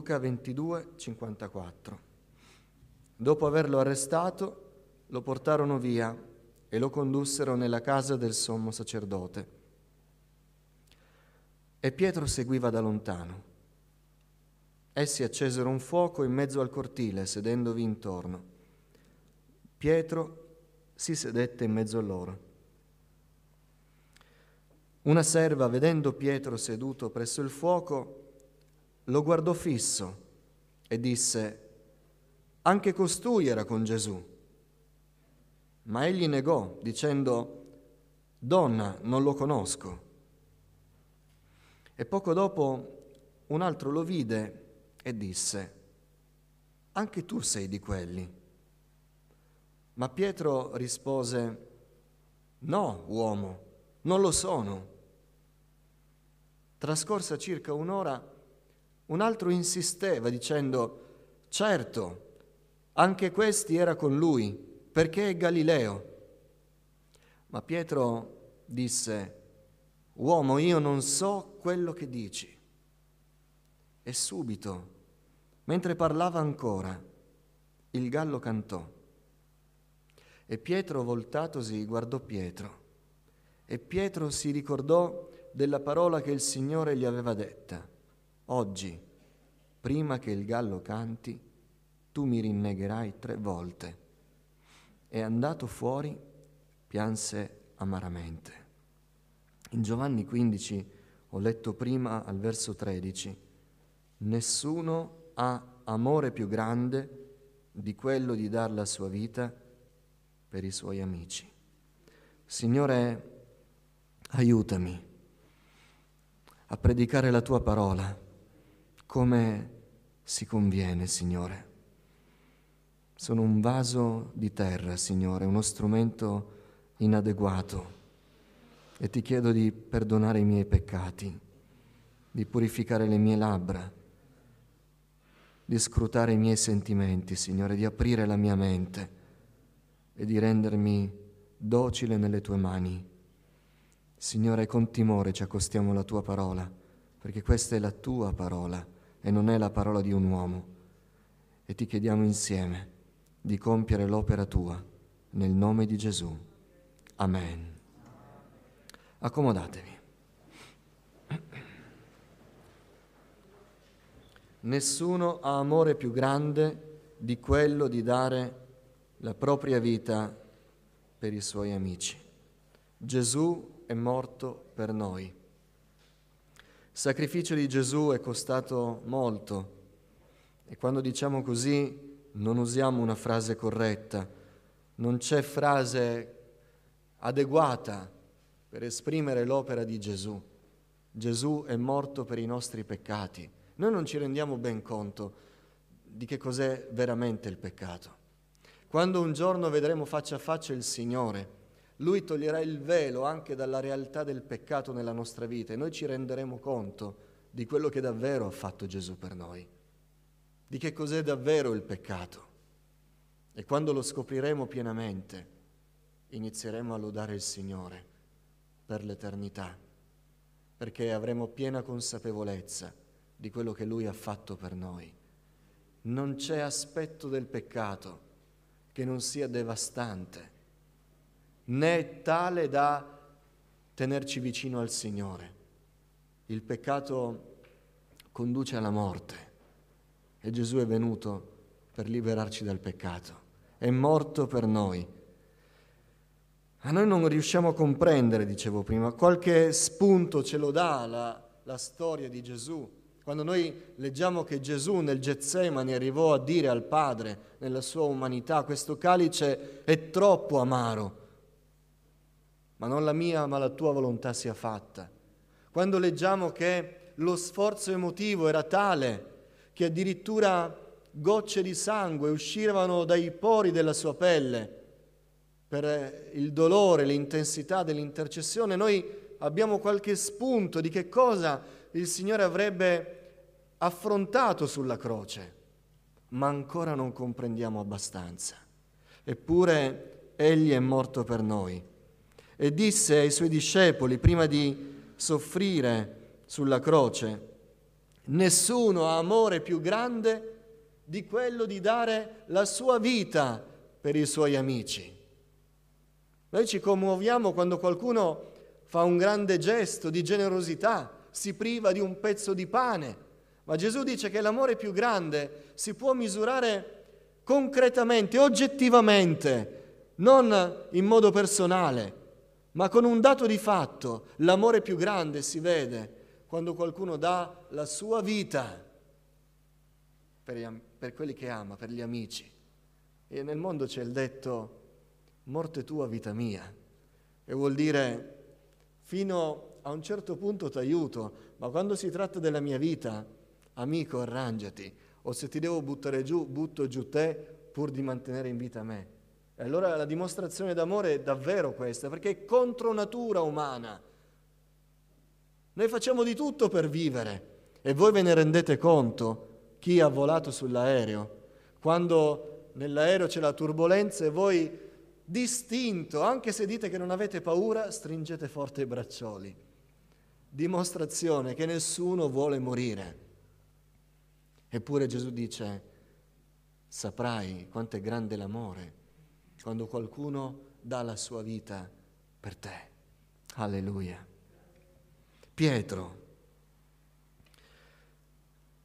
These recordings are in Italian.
Luca 22, 54. Dopo averlo arrestato, lo portarono via e lo condussero nella casa del sommo sacerdote. E Pietro seguiva da lontano. Essi accesero un fuoco in mezzo al cortile, sedendovi intorno. Pietro si sedette in mezzo a loro. Una serva, vedendo Pietro seduto presso il fuoco, lo guardò fisso e disse, anche costui era con Gesù. Ma egli negò, dicendo, Donna, non lo conosco. E poco dopo un altro lo vide e disse, Anche tu sei di quelli. Ma Pietro rispose, No, uomo, non lo sono. Trascorsa circa un'ora, un altro insisteva dicendo, certo, anche questi era con lui, perché è Galileo. Ma Pietro disse, uomo, io non so quello che dici. E subito, mentre parlava ancora, il gallo cantò. E Pietro, voltatosi, guardò Pietro. E Pietro si ricordò della parola che il Signore gli aveva detta. Oggi, prima che il gallo canti, tu mi rinnegherai tre volte. E andato fuori, pianse amaramente. In Giovanni 15 ho letto prima al verso 13, nessuno ha amore più grande di quello di dar la sua vita per i suoi amici. Signore, aiutami a predicare la tua parola come si conviene, Signore. Sono un vaso di terra, Signore, uno strumento inadeguato e ti chiedo di perdonare i miei peccati, di purificare le mie labbra, di scrutare i miei sentimenti, Signore, di aprire la mia mente e di rendermi docile nelle tue mani. Signore, con timore ci accostiamo alla tua parola, perché questa è la tua parola e non è la parola di un uomo. E ti chiediamo insieme di compiere l'opera tua nel nome di Gesù. Amen. Accomodatevi. Nessuno ha amore più grande di quello di dare la propria vita per i suoi amici. Gesù è morto per noi. Sacrificio di Gesù è costato molto e quando diciamo così non usiamo una frase corretta, non c'è frase adeguata per esprimere l'opera di Gesù. Gesù è morto per i nostri peccati. Noi non ci rendiamo ben conto di che cos'è veramente il peccato. Quando un giorno vedremo faccia a faccia il Signore, lui toglierà il velo anche dalla realtà del peccato nella nostra vita e noi ci renderemo conto di quello che davvero ha fatto Gesù per noi, di che cos'è davvero il peccato. E quando lo scopriremo pienamente, inizieremo a lodare il Signore per l'eternità, perché avremo piena consapevolezza di quello che Lui ha fatto per noi. Non c'è aspetto del peccato che non sia devastante né tale da tenerci vicino al Signore. Il peccato conduce alla morte e Gesù è venuto per liberarci dal peccato, è morto per noi. A noi non riusciamo a comprendere, dicevo prima, qualche spunto ce lo dà la, la storia di Gesù. Quando noi leggiamo che Gesù nel Getsemani arrivò a dire al Padre, nella sua umanità, questo calice è troppo amaro, ma non la mia, ma la tua volontà sia fatta. Quando leggiamo che lo sforzo emotivo era tale che addirittura gocce di sangue uscivano dai pori della sua pelle per il dolore, l'intensità dell'intercessione, noi abbiamo qualche spunto di che cosa il Signore avrebbe affrontato sulla croce, ma ancora non comprendiamo abbastanza. Eppure Egli è morto per noi e disse ai suoi discepoli prima di soffrire sulla croce, Nessuno ha amore più grande di quello di dare la sua vita per i suoi amici. Noi ci commuoviamo quando qualcuno fa un grande gesto di generosità, si priva di un pezzo di pane, ma Gesù dice che l'amore più grande si può misurare concretamente, oggettivamente, non in modo personale, ma con un dato di fatto. L'amore più grande si vede quando qualcuno dà la sua vita per, per quelli che ama, per gli amici. E nel mondo c'è il detto morte tua, vita mia, e vuol dire fino a un certo punto ti aiuto, ma quando si tratta della mia vita, amico, arrangiati, o se ti devo buttare giù, butto giù te pur di mantenere in vita me. E allora la dimostrazione d'amore è davvero questa, perché è contro natura umana. Noi facciamo di tutto per vivere e voi ve ne rendete conto, chi ha volato sull'aereo, quando nell'aereo c'è la turbolenza e voi distinto, anche se dite che non avete paura, stringete forte i braccioli. Dimostrazione che nessuno vuole morire. Eppure Gesù dice, saprai quanto è grande l'amore quando qualcuno dà la sua vita per te. Alleluia. Pietro,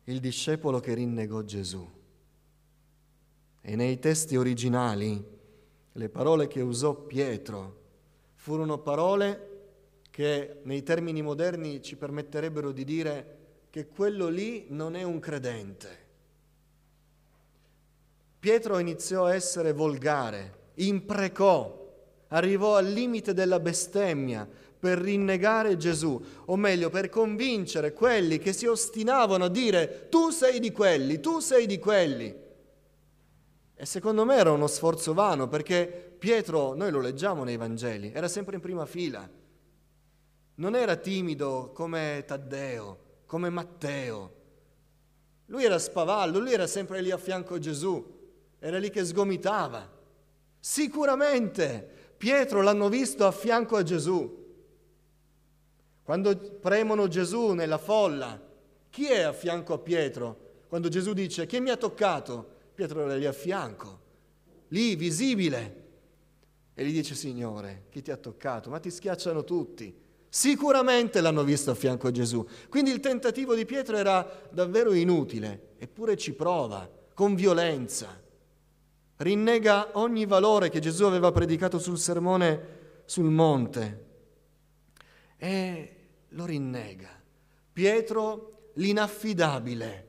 il discepolo che rinnegò Gesù. E nei testi originali le parole che usò Pietro furono parole che nei termini moderni ci permetterebbero di dire che quello lì non è un credente. Pietro iniziò a essere volgare, imprecò, arrivò al limite della bestemmia per rinnegare Gesù, o meglio per convincere quelli che si ostinavano a dire tu sei di quelli, tu sei di quelli. E secondo me era uno sforzo vano perché Pietro, noi lo leggiamo nei Vangeli, era sempre in prima fila. Non era timido come Taddeo, come Matteo. Lui era spavaldo, lui era sempre lì a fianco a Gesù, era lì che sgomitava. Sicuramente Pietro l'hanno visto a fianco a Gesù. Quando premono Gesù nella folla, chi è a fianco a Pietro? Quando Gesù dice chi mi ha toccato? Pietro era lì a fianco, lì visibile. E gli dice, Signore, chi ti ha toccato? Ma ti schiacciano tutti. Sicuramente l'hanno visto a fianco a Gesù. Quindi il tentativo di Pietro era davvero inutile, eppure ci prova, con violenza. Rinnega ogni valore che Gesù aveva predicato sul sermone sul monte. E lo rinnega. Pietro l'inaffidabile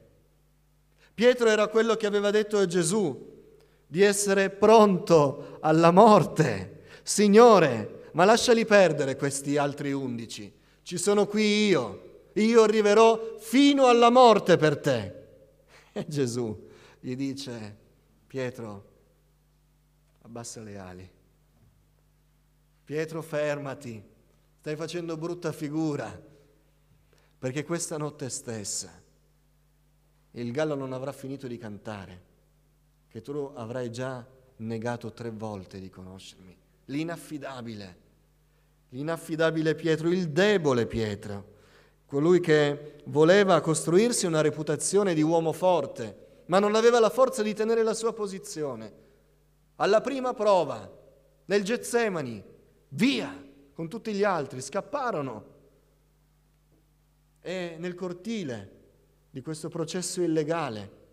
Pietro era quello che aveva detto a Gesù di essere pronto alla morte. Signore, ma lasciali perdere questi altri undici. Ci sono qui io. Io arriverò fino alla morte per te. E Gesù gli dice, Pietro, abbassa le ali. Pietro, fermati. Stai facendo brutta figura. Perché questa notte stessa il gallo non avrà finito di cantare, che tu avrai già negato tre volte di conoscermi. L'inaffidabile, l'inaffidabile Pietro, il debole Pietro, colui che voleva costruirsi una reputazione di uomo forte, ma non aveva la forza di tenere la sua posizione. Alla prima prova, nel Getsemani, via con tutti gli altri, scapparono. E nel cortile di questo processo illegale.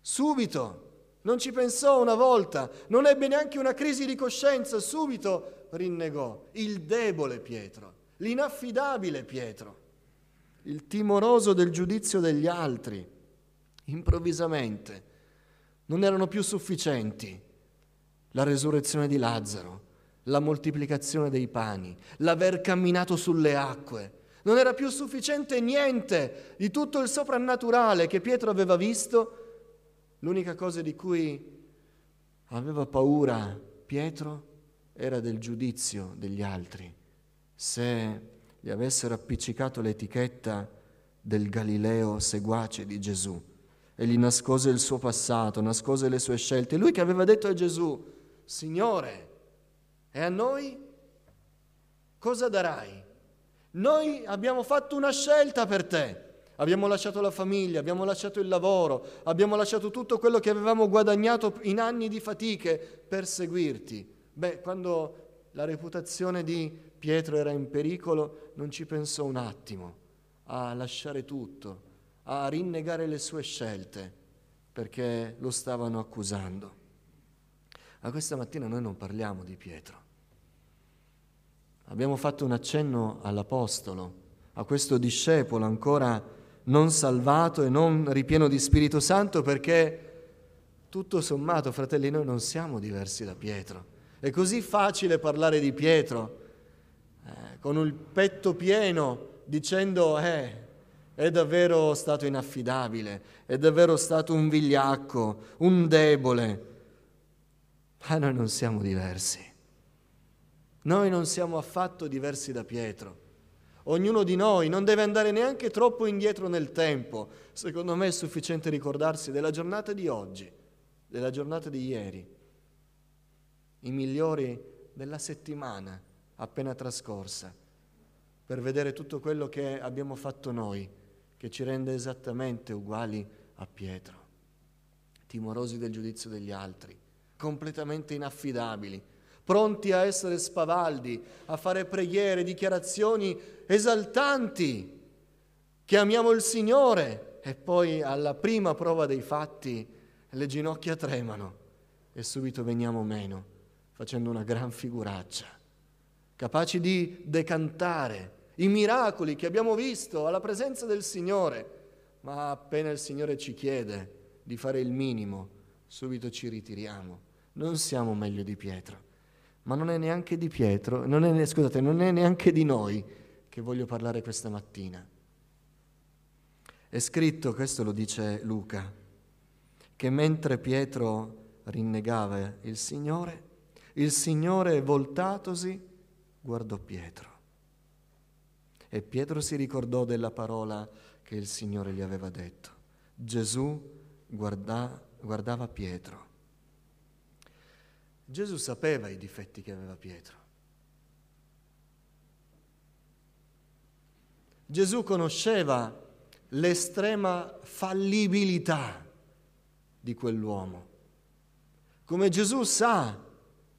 Subito, non ci pensò una volta, non ebbe neanche una crisi di coscienza, subito rinnegò il debole Pietro, l'inaffidabile Pietro, il timoroso del giudizio degli altri. Improvvisamente non erano più sufficienti la resurrezione di Lazzaro, la moltiplicazione dei pani, l'aver camminato sulle acque, non era più sufficiente niente di tutto il soprannaturale che Pietro aveva visto. L'unica cosa di cui aveva paura Pietro era del giudizio degli altri. Se gli avessero appiccicato l'etichetta del Galileo seguace di Gesù e gli nascose il suo passato, nascose le sue scelte. Lui che aveva detto a Gesù, Signore, e a noi cosa darai? Noi abbiamo fatto una scelta per te. abbiamo lasciato la famiglia, abbiamo lasciato il lavoro, abbiamo lasciato tutto quello che avevamo guadagnato in anni di fatiche per seguirti. Beh, quando la reputazione di Pietro era in pericolo, non ci pensò un attimo a lasciare tutto, a rinnegare le sue scelte, perché lo stavano accusando. Ma questa mattina noi non parliamo di Pietro. Abbiamo fatto un accenno all'Apostolo, a questo discepolo ancora non salvato e non ripieno di Spirito Santo perché tutto sommato, fratelli, noi non siamo diversi da Pietro. È così facile parlare di Pietro eh, con il petto pieno dicendo eh, è davvero stato inaffidabile, è davvero stato un vigliacco, un debole. Ma noi non siamo diversi. Noi non siamo affatto diversi da Pietro. Ognuno di noi non deve andare neanche troppo indietro nel tempo. Secondo me è sufficiente ricordarsi della giornata di oggi, della giornata di ieri, i migliori della settimana appena trascorsa, per vedere tutto quello che abbiamo fatto noi, che ci rende esattamente uguali a Pietro, timorosi del giudizio degli altri, completamente inaffidabili pronti a essere spavaldi, a fare preghiere, dichiarazioni esaltanti, che amiamo il Signore e poi alla prima prova dei fatti le ginocchia tremano e subito veniamo meno, facendo una gran figuraccia, capaci di decantare i miracoli che abbiamo visto alla presenza del Signore, ma appena il Signore ci chiede di fare il minimo, subito ci ritiriamo. Non siamo meglio di Pietro ma non è neanche di Pietro, non è, scusate, non è neanche di noi che voglio parlare questa mattina. È scritto, questo lo dice Luca, che mentre Pietro rinnegava il Signore, il Signore voltatosi guardò Pietro. E Pietro si ricordò della parola che il Signore gli aveva detto. Gesù guarda, guardava Pietro Gesù sapeva i difetti che aveva Pietro. Gesù conosceva l'estrema fallibilità di quell'uomo. Come Gesù sa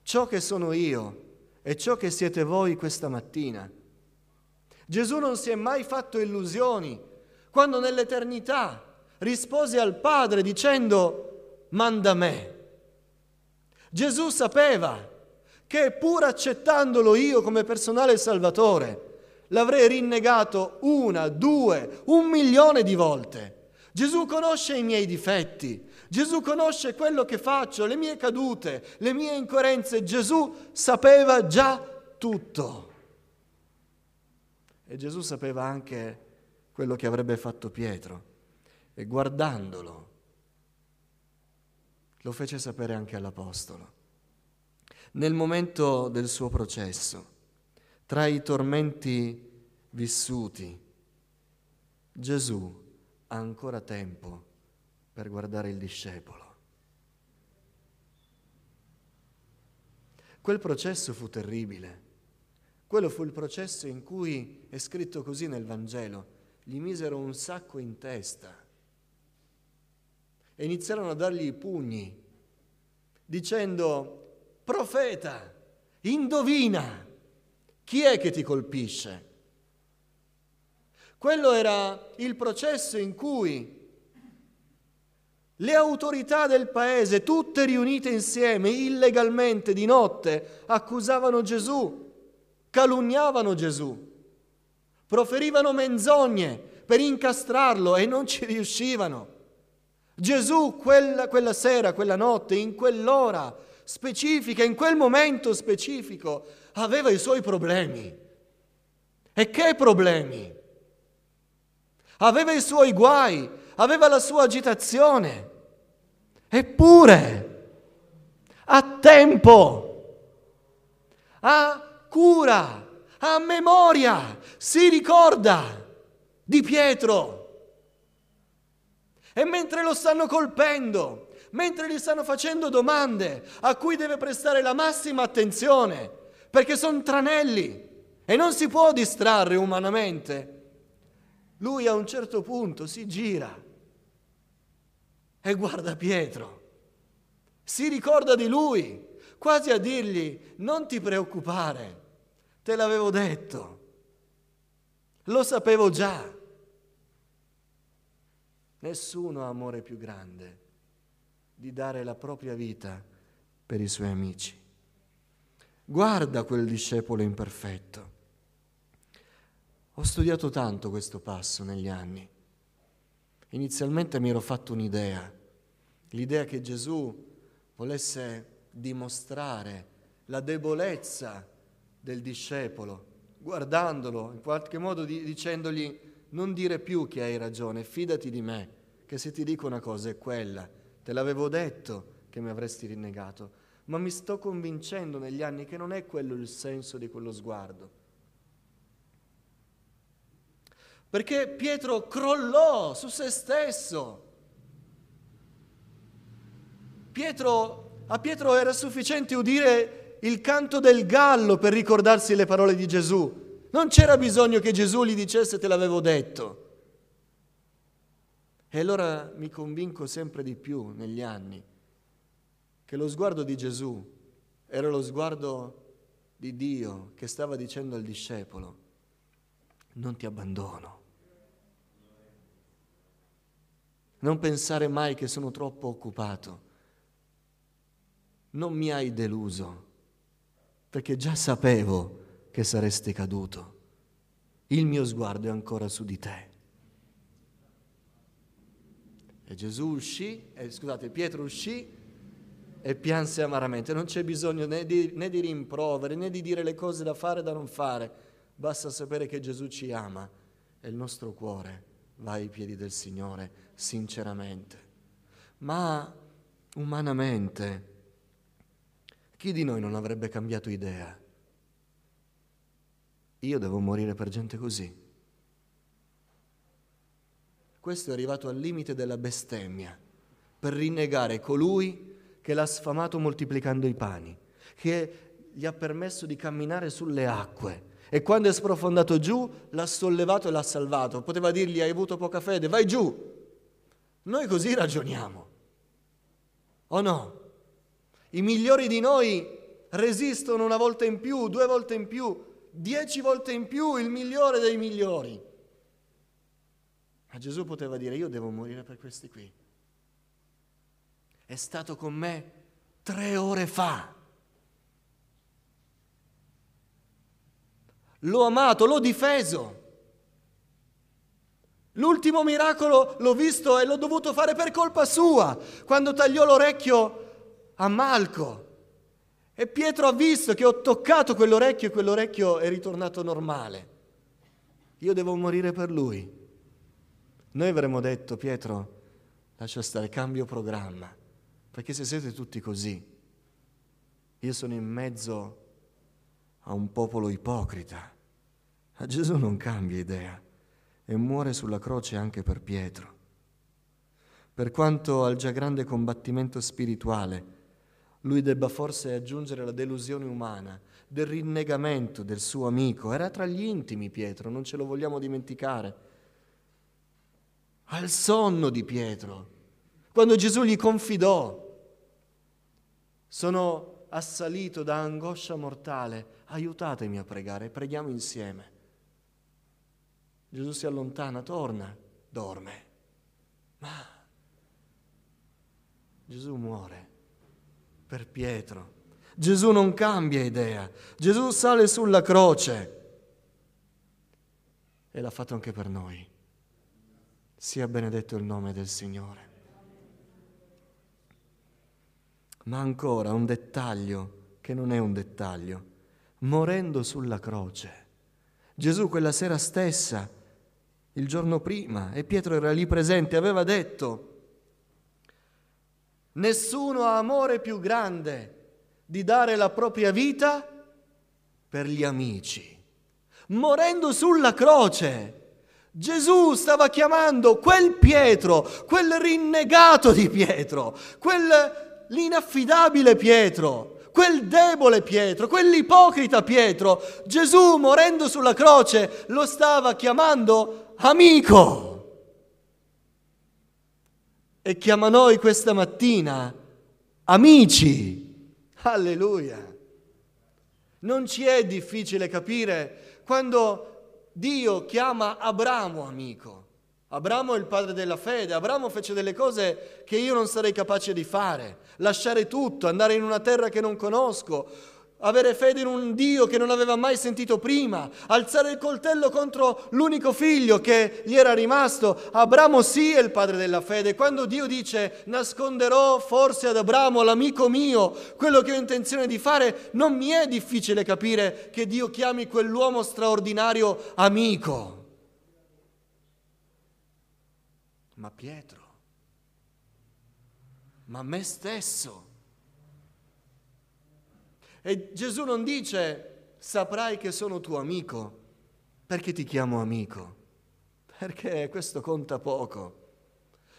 ciò che sono io e ciò che siete voi questa mattina. Gesù non si è mai fatto illusioni quando nell'eternità rispose al Padre dicendo manda me. Gesù sapeva che pur accettandolo io come personale salvatore, l'avrei rinnegato una, due, un milione di volte. Gesù conosce i miei difetti, Gesù conosce quello che faccio, le mie cadute, le mie incoerenze. Gesù sapeva già tutto. E Gesù sapeva anche quello che avrebbe fatto Pietro. E guardandolo, lo fece sapere anche all'Apostolo. Nel momento del suo processo, tra i tormenti vissuti, Gesù ha ancora tempo per guardare il discepolo. Quel processo fu terribile. Quello fu il processo in cui è scritto così nel Vangelo, gli misero un sacco in testa e iniziarono a dargli i pugni, dicendo, profeta, indovina, chi è che ti colpisce? Quello era il processo in cui le autorità del paese, tutte riunite insieme, illegalmente, di notte, accusavano Gesù, calunniavano Gesù, proferivano menzogne per incastrarlo e non ci riuscivano. Gesù quella, quella sera, quella notte, in quell'ora specifica, in quel momento specifico, aveva i suoi problemi. E che problemi? Aveva i suoi guai, aveva la sua agitazione. Eppure, a tempo, a cura, a memoria, si ricorda di Pietro e mentre lo stanno colpendo, mentre gli stanno facendo domande a cui deve prestare la massima attenzione, perché sono tranelli e non si può distrarre umanamente, lui a un certo punto si gira e guarda Pietro, si ricorda di lui, quasi a dirgli non ti preoccupare, te l'avevo detto, lo sapevo già. Nessuno ha amore più grande di dare la propria vita per i suoi amici. Guarda quel discepolo imperfetto. Ho studiato tanto questo passo negli anni. Inizialmente mi ero fatto un'idea, l'idea che Gesù volesse dimostrare la debolezza del discepolo, guardandolo, in qualche modo dicendogli non dire più che hai ragione, fidati di me, che se ti dico una cosa è quella, te l'avevo detto che mi avresti rinnegato, ma mi sto convincendo negli anni che non è quello il senso di quello sguardo. Perché Pietro crollò su se stesso. Pietro, a Pietro era sufficiente udire il canto del gallo per ricordarsi le parole di Gesù. Non c'era bisogno che Gesù gli dicesse te l'avevo detto. E allora mi convinco sempre di più negli anni che lo sguardo di Gesù era lo sguardo di Dio che stava dicendo al discepolo, non ti abbandono. Non pensare mai che sono troppo occupato. Non mi hai deluso, perché già sapevo che saresti caduto. Il mio sguardo è ancora su di te. E Gesù uscì, eh, scusate, Pietro uscì e pianse amaramente. Non c'è bisogno né di, né di rimproveri, né di dire le cose da fare e da non fare. Basta sapere che Gesù ci ama e il nostro cuore va ai piedi del Signore sinceramente. Ma umanamente, chi di noi non avrebbe cambiato idea? Io devo morire per gente così. Questo è arrivato al limite della bestemmia, per rinnegare colui che l'ha sfamato moltiplicando i pani, che gli ha permesso di camminare sulle acque e quando è sprofondato giù l'ha sollevato e l'ha salvato. Poteva dirgli hai avuto poca fede, vai giù. Noi così ragioniamo. O no? I migliori di noi resistono una volta in più, due volte in più, dieci volte in più, il migliore dei migliori. Ma Gesù poteva dire, io devo morire per questi qui. È stato con me tre ore fa. L'ho amato, l'ho difeso. L'ultimo miracolo l'ho visto e l'ho dovuto fare per colpa sua, quando tagliò l'orecchio a Malco. E Pietro ha visto che ho toccato quell'orecchio e quell'orecchio è ritornato normale. Io devo morire per lui. Noi avremmo detto, Pietro, lascia stare, cambio programma, perché se siete tutti così, io sono in mezzo a un popolo ipocrita. Ma Gesù non cambia idea e muore sulla croce anche per Pietro. Per quanto al già grande combattimento spirituale lui debba forse aggiungere la delusione umana del rinnegamento del suo amico, era tra gli intimi Pietro, non ce lo vogliamo dimenticare. Al sonno di Pietro, quando Gesù gli confidò, sono assalito da angoscia mortale, aiutatemi a pregare, preghiamo insieme. Gesù si allontana, torna, dorme, ma Gesù muore per Pietro. Gesù non cambia idea, Gesù sale sulla croce e l'ha fatto anche per noi. Sia benedetto il nome del Signore. Ma ancora un dettaglio che non è un dettaglio. Morendo sulla croce, Gesù quella sera stessa, il giorno prima, e Pietro era lì presente, aveva detto, nessuno ha amore più grande di dare la propria vita per gli amici. Morendo sulla croce, Gesù stava chiamando quel Pietro, quel rinnegato di Pietro, quel l'inaffidabile Pietro, quel debole Pietro, quell'ipocrita Pietro. Gesù morendo sulla croce lo stava chiamando amico. E chiama noi questa mattina amici. Alleluia. Non ci è difficile capire quando Dio chiama Abramo amico. Abramo è il padre della fede, Abramo fece delle cose che io non sarei capace di fare, lasciare tutto, andare in una terra che non conosco, avere fede in un Dio che non aveva mai sentito prima, alzare il coltello contro l'unico figlio che gli era rimasto. Abramo sì è il padre della fede. Quando Dio dice nasconderò forse ad Abramo, l'amico mio, quello che ho intenzione di fare, non mi è difficile capire che Dio chiami quell'uomo straordinario amico. Ma Pietro, ma me stesso e Gesù non dice saprai che sono tuo amico perché ti chiamo amico, perché questo conta poco.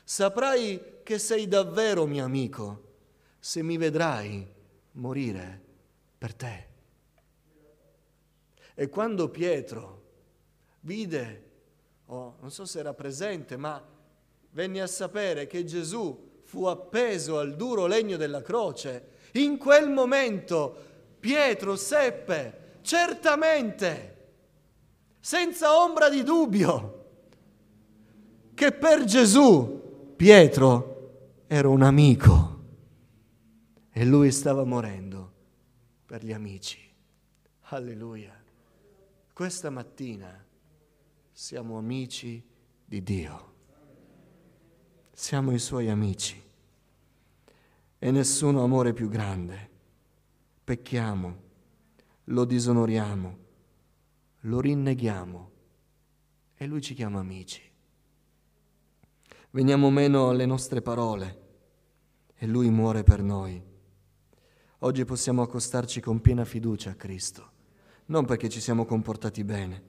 Saprai che sei davvero mio amico se mi vedrai morire per te. E quando Pietro vide, oh, non so se era presente, ma venne a sapere che Gesù fu appeso al duro legno della croce, in quel momento Pietro seppe certamente, senza ombra di dubbio, che per Gesù Pietro era un amico e lui stava morendo per gli amici. Alleluia. Questa mattina siamo amici di Dio. Siamo i suoi amici e nessuno amore più grande pecchiamo, lo disonoriamo, lo rinneghiamo e lui ci chiama amici. Veniamo meno alle nostre parole e lui muore per noi. Oggi possiamo accostarci con piena fiducia a Cristo, non perché ci siamo comportati bene,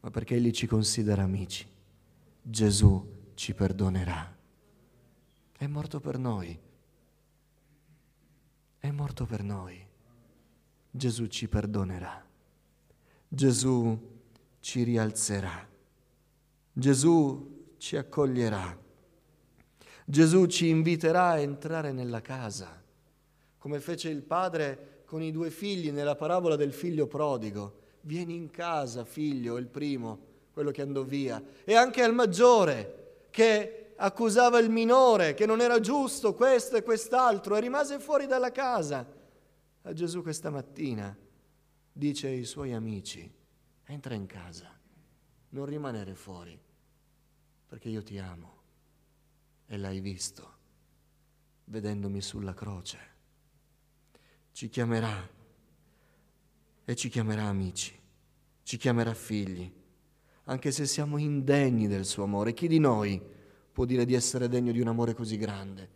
ma perché Egli ci considera amici. Gesù ci perdonerà. È morto per noi è morto per noi. Gesù ci perdonerà. Gesù ci rialzerà. Gesù ci accoglierà. Gesù ci inviterà a entrare nella casa, come fece il padre con i due figli nella parabola del figlio prodigo. Vieni in casa, figlio, il primo, quello che andò via, e anche al maggiore, che accusava il minore che non era giusto questo e quest'altro e rimase fuori dalla casa. A Gesù questa mattina dice ai suoi amici, entra in casa, non rimanere fuori, perché io ti amo e l'hai visto, vedendomi sulla croce. Ci chiamerà e ci chiamerà amici, ci chiamerà figli, anche se siamo indegni del suo amore. Chi di noi può dire di essere degno di un amore così grande?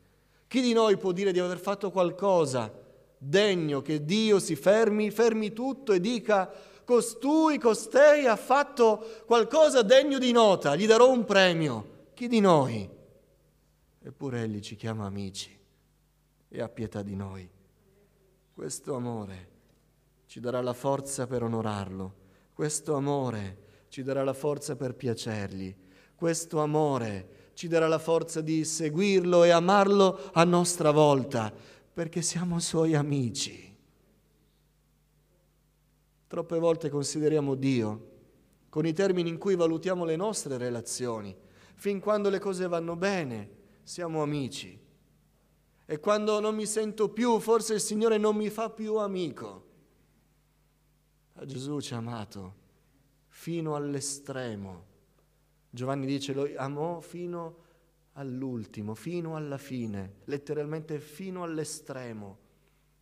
Chi di noi può dire di aver fatto qualcosa degno che Dio si fermi, fermi tutto e dica costui, costei ha fatto qualcosa degno di nota, gli darò un premio? Chi di noi? Eppure Egli ci chiama amici e ha pietà di noi. Questo amore ci darà la forza per onorarlo, questo amore ci darà la forza per piacergli, questo amore ci darà la forza di seguirlo e amarlo a nostra volta, perché siamo suoi amici. Troppe volte consideriamo Dio con i termini in cui valutiamo le nostre relazioni. Fin quando le cose vanno bene, siamo amici. E quando non mi sento più, forse il Signore non mi fa più amico. A Gesù ci ha amato fino all'estremo Giovanni dice lo amò fino all'ultimo, fino alla fine, letteralmente fino all'estremo.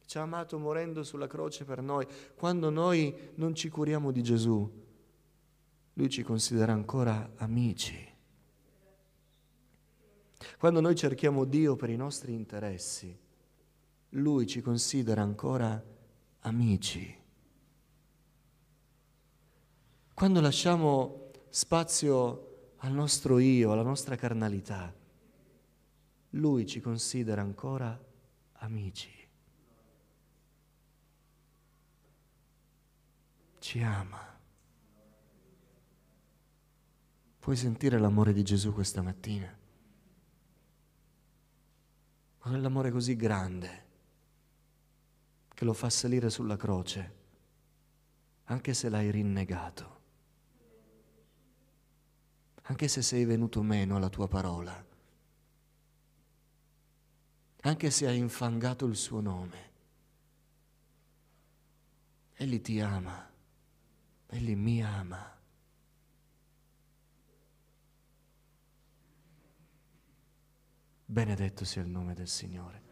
Ci ha amato morendo sulla croce per noi. Quando noi non ci curiamo di Gesù, Lui ci considera ancora amici. Quando noi cerchiamo Dio per i nostri interessi, Lui ci considera ancora amici. Quando lasciamo spazio al nostro io, alla nostra carnalità, lui ci considera ancora amici. Ci ama. Puoi sentire l'amore di Gesù questa mattina? Ma quell'amore così grande che lo fa salire sulla croce, anche se l'hai rinnegato, anche se sei venuto meno alla tua parola, anche se hai infangato il suo nome. Egli ti ama, egli mi ama. Benedetto sia il nome del Signore.